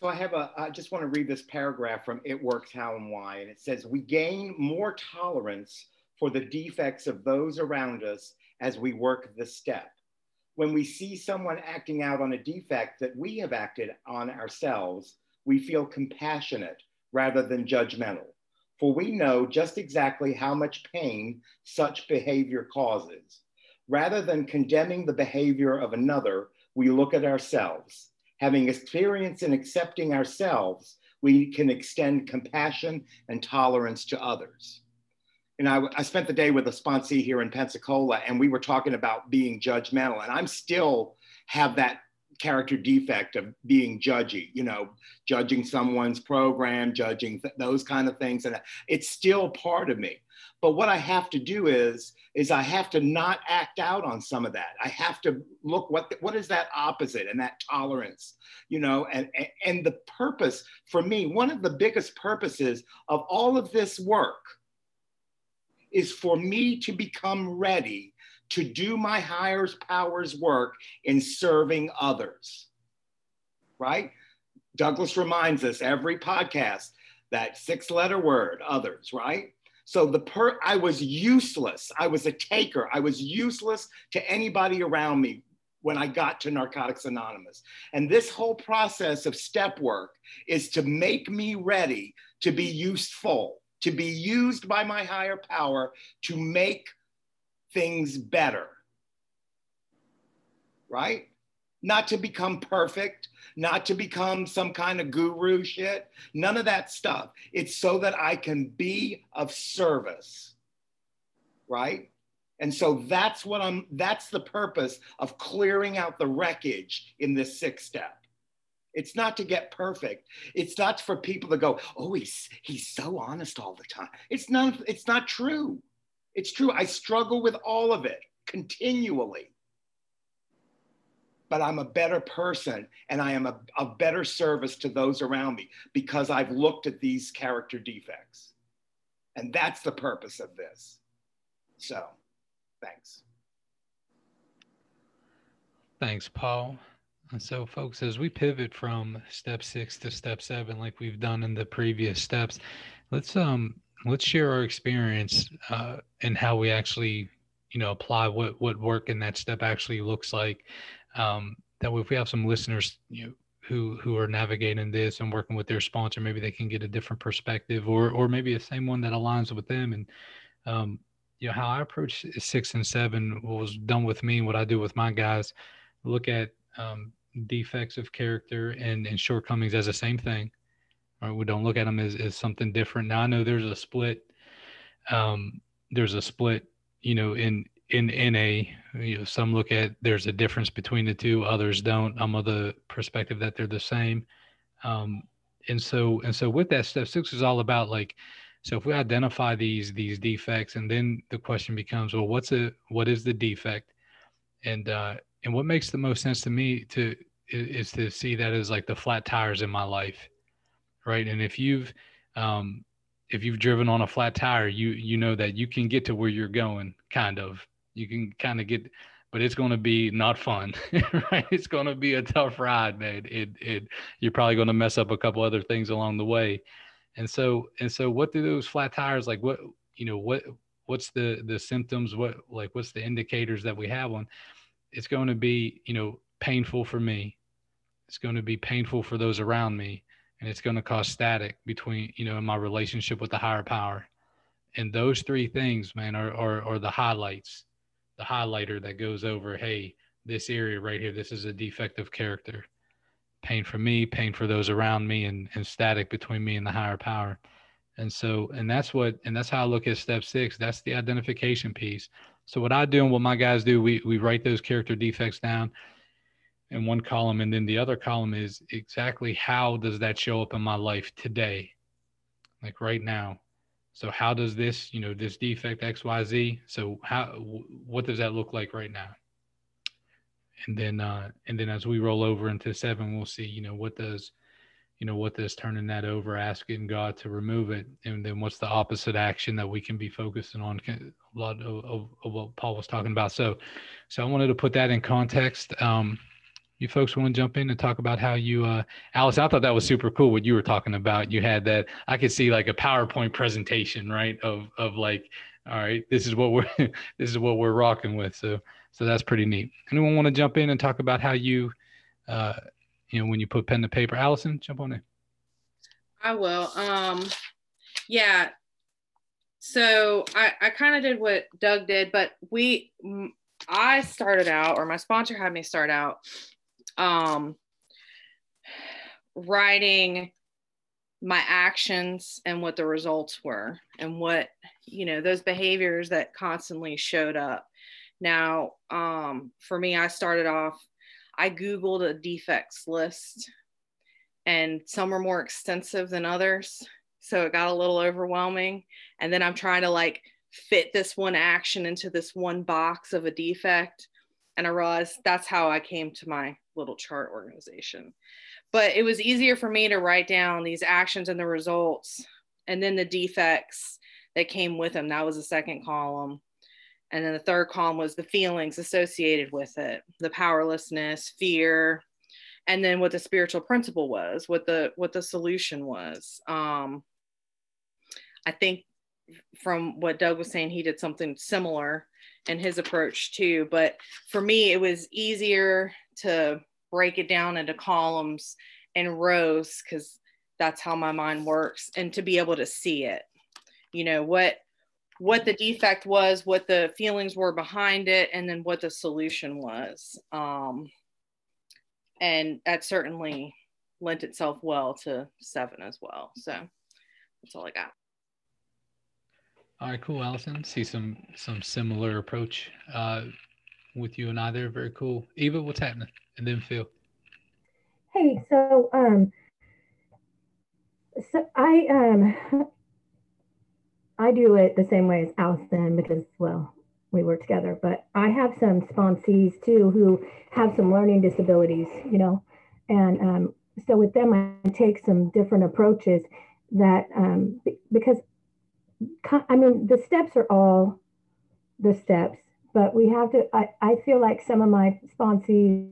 So I have a, I just want to read this paragraph from It Works How and Why. And it says, We gain more tolerance for the defects of those around us as we work the step. When we see someone acting out on a defect that we have acted on ourselves, we feel compassionate rather than judgmental. For we know just exactly how much pain such behavior causes. Rather than condemning the behavior of another, we look at ourselves. Having experience in accepting ourselves, we can extend compassion and tolerance to others. And I, I spent the day with a sponsee here in Pensacola, and we were talking about being judgmental. And I'm still have that character defect of being judgy, you know, judging someone's program, judging th- those kind of things. And it's still part of me. But what I have to do is, is I have to not act out on some of that. I have to look what, what is that opposite and that tolerance, you know, and, and the purpose for me, one of the biggest purposes of all of this work is for me to become ready to do my higher powers work in serving others. Right? Douglas reminds us every podcast that six letter word, others, right? So the per I was useless. I was a taker. I was useless to anybody around me when I got to Narcotics Anonymous. And this whole process of step work is to make me ready to be useful, to be used by my higher power to make things better. Right? Not to become perfect, not to become some kind of guru shit, none of that stuff. It's so that I can be of service. Right? And so that's what I'm, that's the purpose of clearing out the wreckage in this sixth step. It's not to get perfect. It's not for people to go, oh, he's he's so honest all the time. It's not, it's not true. It's true. I struggle with all of it continually. But I'm a better person and I am a, a better service to those around me because I've looked at these character defects. And that's the purpose of this. So, thanks. Thanks, Paul. And so, folks, as we pivot from step six to step seven, like we've done in the previous steps, let's um let's share our experience uh, and how we actually you know apply what what work in that step actually looks like. Um, that if we have some listeners you know who who are navigating this and working with their sponsor maybe they can get a different perspective or or maybe the same one that aligns with them. And um, you know how i approach six and seven was done with me what i do with my guys. Look at um, defects of character and and shortcomings as the same thing Right? We don't look at them as, as something different. Now I know there's a split. Um, there's a split, you know, in in NA. You know, some look at there's a difference between the two. Others don't. I'm of the perspective that they're the same. Um, and so and so with that, step six is all about like. So if we identify these these defects, and then the question becomes, well, what's a what is the defect, and uh, and what makes the most sense to me to is to see that as like the flat tires in my life right? And if you've um, if you've driven on a flat tire, you you know that you can get to where you're going, kind of. You can kind of get, but it's going to be not fun, right? It's going to be a tough ride, man. It it you're probably going to mess up a couple other things along the way, and so and so, what do those flat tires like? What you know what what's the the symptoms? What like what's the indicators that we have on? It's going to be you know painful for me. It's going to be painful for those around me and it's going to cause static between you know in my relationship with the higher power. And those three things man are, are, are the highlights the highlighter that goes over hey this area right here this is a defective character. Pain for me pain for those around me and, and static between me and the higher power. And so and that's what and that's how i look at step six. That's the identification piece so what i do and what my guys do we we write those character defects down in one column and then the other column is exactly how does that show up in my life today? Like right now. So how does this you know this defect xyz so how what does that look like right now? And then uh and then as we roll over into seven we'll see you know what does you know what does turning that over asking god to remove it. And then what's the opposite action that we can be focusing on a lot of, of, of what paul was talking about. So so i wanted to put that in context. Um you folks want to jump in and talk about how you uh alice i thought that was super cool what you were talking about. You had that i could see like a powerpoint presentation right of of like all right this is what we're this is what we're rocking with. So so that's pretty neat. Anyone want to jump in and talk about how you uh you know when you put pen to paper allison jump on in I will. Um, yeah. So I, I kind of did what Doug did, but we, I started out, or my sponsor had me start out, um, writing my actions and what the results were and what, you know, those behaviors that constantly showed up. Now, um, for me, I started off, I Googled a defects list and some are more extensive than others. So it got a little overwhelming. And then I'm trying to like fit this one action into this one box of a defect. And I realized that's how I came to my little chart organization. But it was easier for me to write down these actions and the results and then the defects that came with them. That was the second column. And then the third column was the feelings associated with it the powerlessness, fear, and then what the spiritual principle was what the what the solution was. Um i think from what doug was saying he did something similar in his approach too but for me it was easier to break it down into columns and rows because that's how my mind works and to be able to see it. You know what what the defect was what the feelings were behind it and then what the solution was. Um and that certainly lent itself well to seven as well. So that's all I got. all right cool allison. See some some similar approach uh with you and i there. Very cool. Eva what's happening? And then phil. Hey, so um, so I um, I do it the same way as Allison because well, we work together. But I have some sponsees too who have some learning disabilities, you know, and um, so with them I take some different approaches that um, because I mean the steps are all the steps, but we have to. I, I feel like some of my sponsees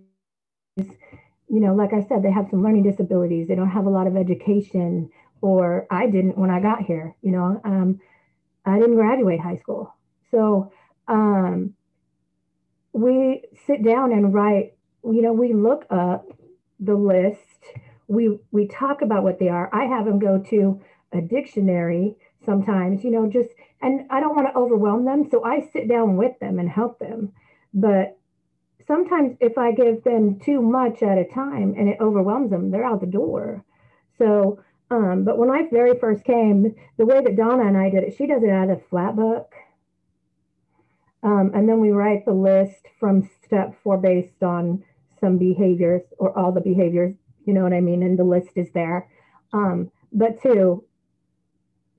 you know, like I said, they have some learning disabilities. They don't have a lot of education, or I didn't when I got here. You know, um, I didn't graduate high school, so um, we sit down and write. You know, we look up the list. We we talk about what they are. I have them go to a dictionary sometimes. You know, just and I don't want to overwhelm them, so I sit down with them and help them. But sometimes if I give them too much at a time and it overwhelms them, they're out the door. So, um, but when I very first came, the way that Donna and I did it, she does it out of flat book. Um, and then we write the list from step four based on some behaviors or all the behaviors, you know what I mean? And the list is there. Um, but two,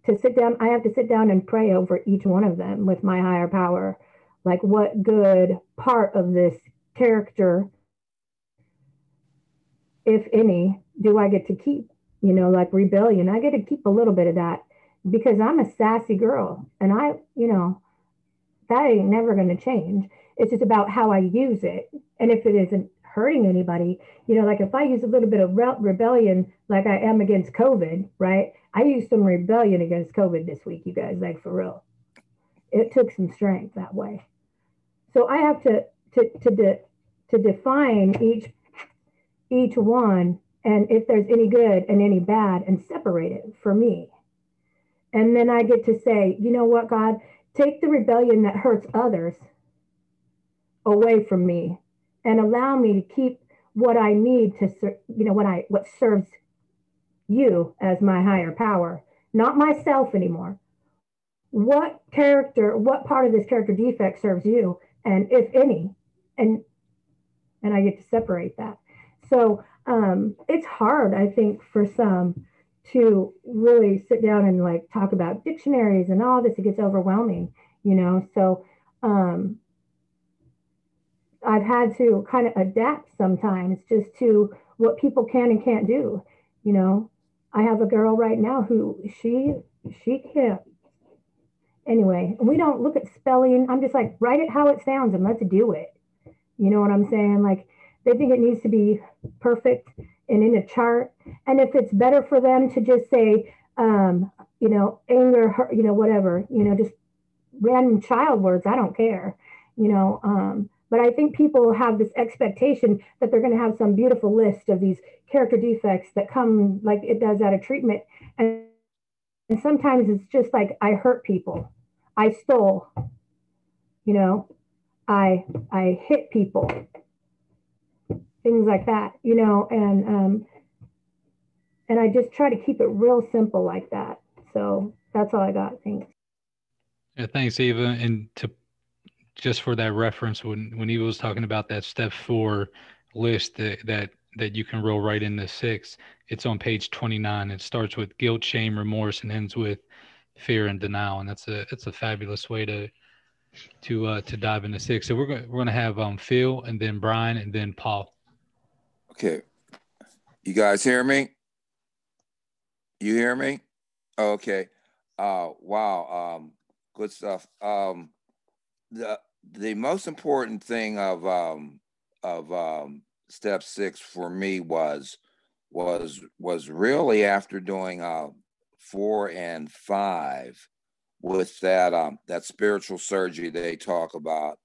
to sit down, I have to sit down and pray over each one of them with my higher power. Like, what good part of this character, if any, do I get to keep? You know, like rebellion, I get to keep a little bit of that because I'm a sassy girl and I, you know, that ain't never going to change. It's just about how I use it. And if it isn't hurting anybody, you know, like if I use a little bit of re- rebellion, like I am against COVID, right? I used some rebellion against COVID this week, you guys, like for real. It took some strength that way. So I have to to to de, to define each each one and if there's any good and any bad and separate it for me. And then I get to say, you know what, God, take the rebellion that hurts others away from me and allow me to keep what I need to, you know, what I what serves you as my higher power, not myself anymore. What character, what part of this character defect serves you, and if any, and and I get to separate that. So um, it's hard, I think, for some to really sit down and like talk about dictionaries and all this. It gets overwhelming, you know. So um, I've had to kind of adapt sometimes just to what people can and can't do. You know, I have a girl right now who she she can't. Anyway, we don't look at spelling. I'm just like write it how it sounds and let's do it. You know what I'm saying? Like they think it needs to be perfect and in a chart. And if it's better for them to just say, um, you know, anger, you know, whatever, you know, just random child words, I don't care, you know. Um, but I think people have this expectation that they're going to have some beautiful list of these character defects that come like it does out of treatment. And, and sometimes it's just like, I hurt people. I stole, you know, I, I hit people, things like that, you know, and, um, and I just try to keep it real simple like that. So that's all I got. Thanks. Yeah, thanks, Eva. And to just for that reference, when when Eva was talking about that step four list that that that you can roll right into six, it's on page 29. It starts with guilt, shame, remorse, and ends with fear and denial. And that's a it's a fabulous way to to uh, to dive into six. So we're going we're going to have um, Phil and then Brian and then Paul. Okay, you guys hear me? You hear me? Okay. Uh, wow. Um, good stuff. Um, the the most important thing of um, of um, step six for me was was was really after doing uh, four and five with that um, that spiritual surgery they talk about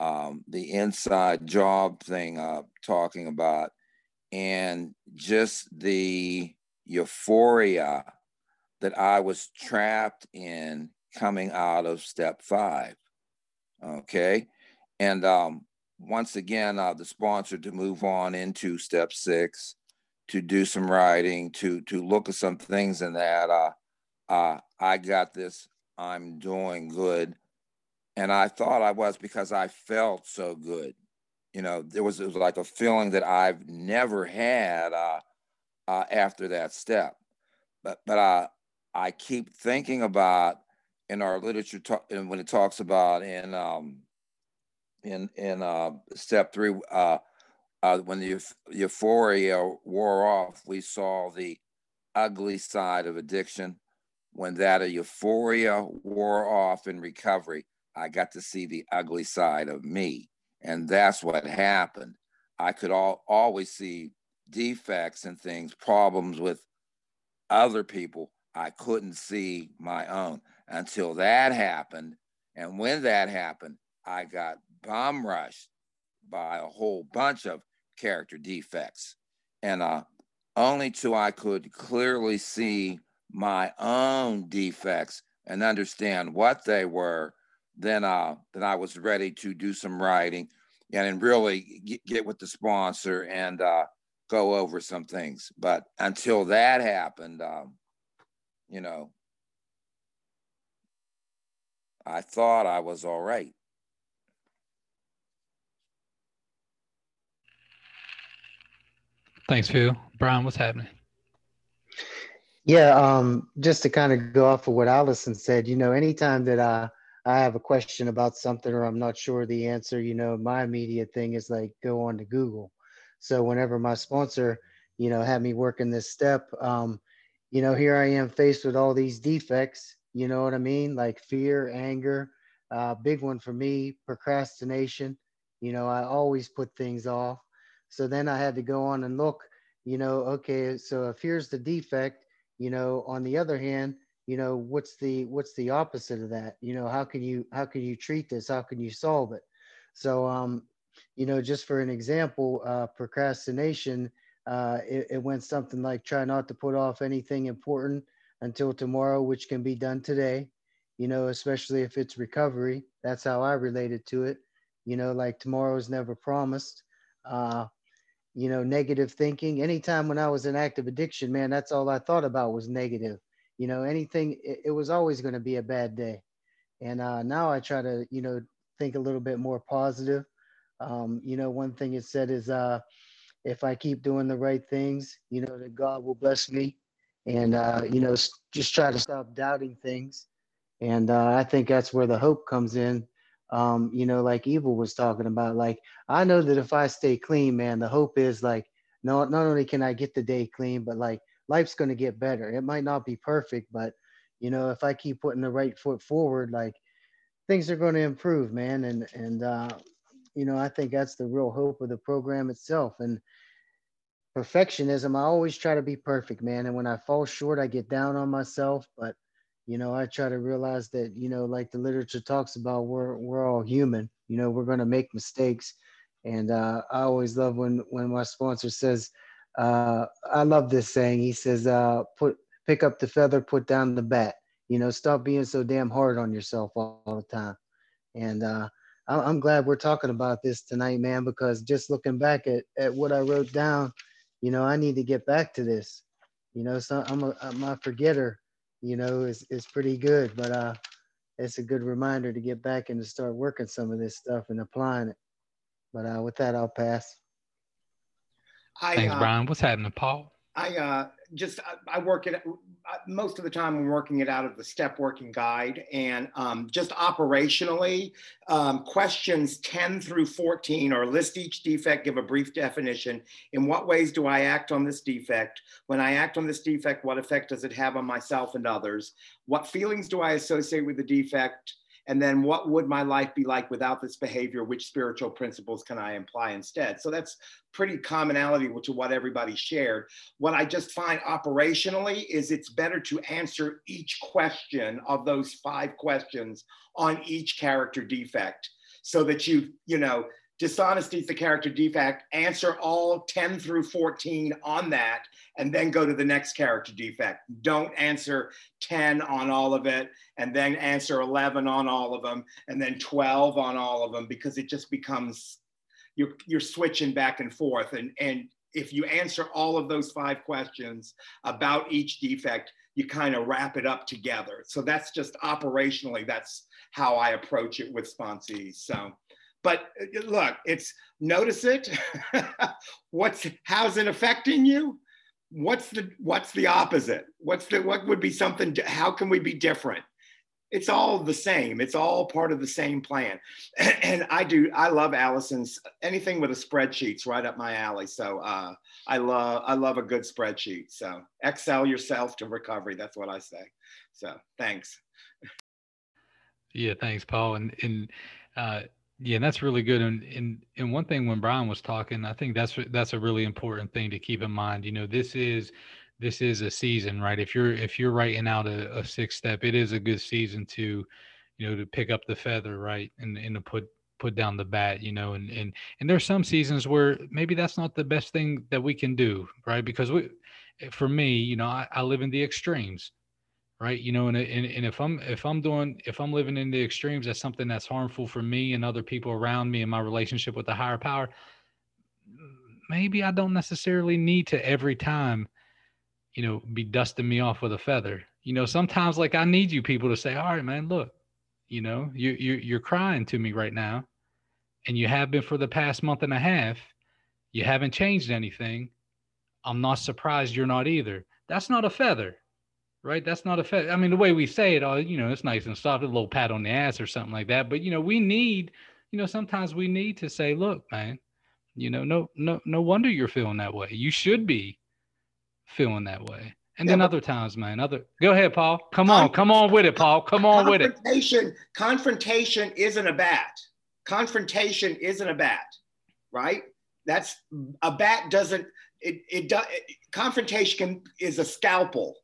um, the inside job thing uh, talking about and just the euphoria that I was trapped in coming out of step five. Okay. And um, once again, uh, the sponsor to move on into step six, to do some writing, to to look at some things in that. Uh, uh, I got this. I'm doing good, and I thought I was because I felt so good. You know, there was it was like a feeling that I've never had uh, uh, after that step. But but I I keep thinking about in our literature talk, and when it talks about in um, in in uh, step three, uh, uh, when the euphoria wore off, we saw the ugly side of addiction. When that euphoria wore off in recovery, I got to see the ugly side of me, and that's what happened. I could all, always see defects and things, problems with other people. I couldn't see my own until that happened. And when that happened, I got bomb rushed by a whole bunch of character defects. And uh, only till I could clearly see my own defects and understand what they were, then uh, then I was ready to do some writing and then really get, get with the sponsor and uh, go over some things. But until that happened, um, you know, I thought I was all right. Thanks, Phil. Brian, what's happening? Yeah, um, just to kind of go off of what Allison said, you know, anytime that I I have a question about something or I'm not sure the answer, you know, my immediate thing is like go on to Google. So whenever my sponsor, you know, had me working this step, um, you know, here I am faced with all these defects you know what I mean? Like fear, anger, uh, big one for me, procrastination. You know, I always put things off. So then I had to go on and look, you know, okay, so if here's the defect, you know, on the other hand, you know, what's the what's the opposite of that? You know, how can you how can you treat this? How can you solve it? So um, you know, just for an example, uh, procrastination, uh, it, it went something like try not to put off anything important until tomorrow, which can be done today, you know, especially if it's recovery. That's how I related to it. You know, like tomorrow is never promised. Uh, you know, negative thinking. Anytime when I was in active addiction, man, that's all I thought about was negative. You know, anything, it, it was always going to be a bad day. And uh, now I try to, you know, think a little bit more positive. Um, you know, one thing it said is, uh, if I keep doing the right things, you know, that God will bless me, and uh, you know, just try to stop doubting things. And uh, I think that's where the hope comes in. Um, you know, like Eva was talking about. Like I know that if I stay clean, man, the hope is like, no, not only can I get the day clean, but like life's going to get better. It might not be perfect, but you know, if I keep putting the right foot forward, like things are going to improve, man. And and uh, you know, I think that's the real hope of the program itself. And perfectionism, I always try to be perfect, man. And when I fall short, I get down on myself. But you know, I try to realize that you know, like the literature talks about, we're we're all human. You know, we're going to make mistakes. And uh, I always love when when my sponsor says, uh, I love this saying. He says, uh, "Put pick up the feather, put down the bat." You know, stop being so damn hard on yourself all, all the time. And uh, I'm glad we're talking about this tonight, man, because just looking back at, at what I wrote down, you know, I need to get back to this. You know, so I'm a, I'm a forgetter, you know, is, is pretty good, but uh, it's a good reminder to get back and to start working some of this stuff and applying it. But uh, with that, I'll pass. I, Thanks, uh, Brian. What's happening, Paul? I uh, just I, I work it most of the time. I'm working it out of the step working guide, and um, just operationally, um, questions 10 through 14 are list each defect, give a brief definition. In what ways do I act on this defect? When I act on this defect, what effect does it have on myself and others? What feelings do I associate with the defect? And then what would my life be like without this behavior? Which spiritual principles can I imply instead? So that's pretty commonality to what everybody shared. What I just find operationally is it's better to answer each question of those five questions on each character defect so that you, you know, dishonesty is the character defect, answer all 10 through 14 on that, and then go to the next character defect. Don't answer 10 on all of it, and then answer 11 on all of them, and then 12 on all of them, because it just becomes, you're, you're switching back and forth. And, and if you answer all of those five questions about each defect, you kind of wrap it up together. So that's just operationally, that's how I approach it with sponsees. So but uh, look, it's notice it. what's how's it affecting you? What's the what's the opposite? What's the what would be something? How can we be different? It's all the same. It's all part of the same plan. And I do. I love Allison's anything with a spreadsheet's right up my alley. So uh, I love I love a good spreadsheet. So excel yourself to recovery. That's what I say. So thanks. Yeah, thanks, Paul. And and uh, yeah, and that's really good. And, and and one thing when Brian was talking, I think that's that's a really important thing to keep in mind. You know, this is this is a season, right? If you're if you're writing out a, a six step, it is a good season to, you know, to pick up the feather, right, and and to put put down the bat, you know, and and and there's some seasons where maybe that's not the best thing that we can do, right? Because we, for me, you know, I, I live in the extremes right? You know and, and, and if i'm if i'm doing if i'm living in the extremes that's something that's harmful for me and other people around me and my relationship with the higher power maybe i don't necessarily need to every time you know be dusting me off with a feather. You know sometimes like i need you people to say all right man look you know you, you you're crying to me right now and you have been for the past month and a half. You haven't changed anything. I'm not surprised you're not either. That's not a feather right? That's not a fact. I mean, the way we say it, all you know, it's nice and soft, a little pat on the ass or something like that. But you know, we need, you know, sometimes we need to say, look, man, you know, no, no, no wonder you're feeling that way. You should be feeling that way. And yeah, then other times, man, other go ahead, Paul. Come on, come on with it, Paul. Come on with it. Confrontation, confrontation isn't a bat. Confrontation isn't a bat, right? That's a bat doesn't it it does confrontation is a scalpel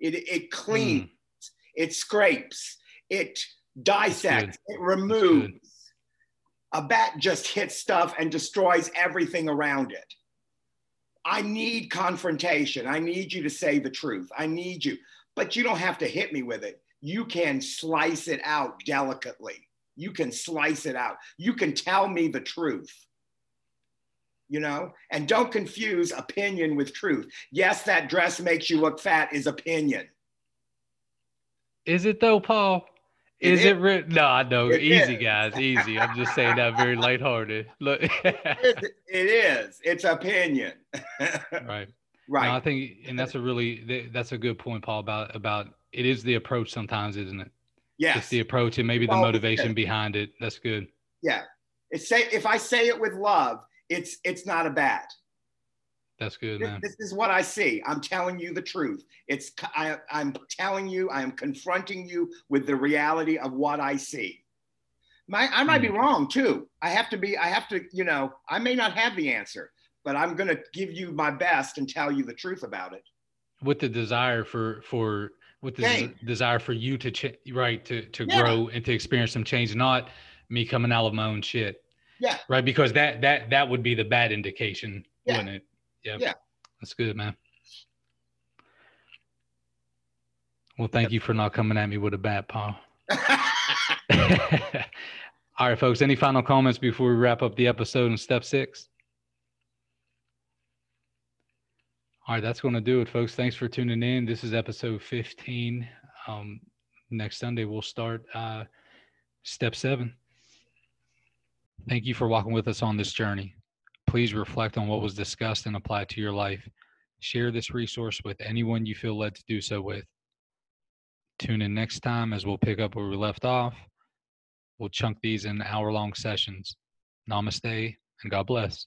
it, it cleans, mm. it scrapes, it dissects, it removes. A bat just hits stuff and destroys everything around it. I need confrontation. I need you to say the truth. I need you, but you don't have to hit me with it. You can slice it out delicately. You can slice it out. You can tell me the truth you know and don't confuse opinion with truth yes that dress makes you look fat is opinion is it though paul Is is. it written? No, I know. It easy, is. guys. Easy. I'm just saying that very lighthearted. Look. It is. It is. It's opinion. right. right. No, I think, and that's a really that's a good point, Paul. About about it is the approach sometimes, isn't it? yes. It's the approach and maybe the Well, motivation behind it. That's good. yeah. It's say if I say it with love, it's it's not a bad. That's good, This, man. this is what I see. I'm telling you the truth. It's I, I'm telling you. I am confronting you with the reality of what I see. My, I might be Hmm. wrong too. I have to be. I have to. You know, I may not have the answer, but I'm going to give you my best and tell you the truth about it. With the desire for for with the desire for you to ch- right to to Yeah. grow and to experience some change, not me coming out of my own shit. Yeah. Right, because that that that would be the bad indication, Yeah. wouldn't it? Yep. Yeah. That's good, man. Well, thank you for not coming at me with a bat, Paul. All right, folks. Any final comments before we wrap up the episode in step six? All right, that's going to do it, folks. Thanks for tuning in. This is episode 15. Um, next Sunday, we'll start uh, step seven. Thank you for walking with us on this journey. Please reflect on what was discussed and apply to your life. Share this resource with anyone you feel led to do so with. Tune in next time as we'll pick up where we left off. We'll chunk these in hour long sessions. Namaste and God bless.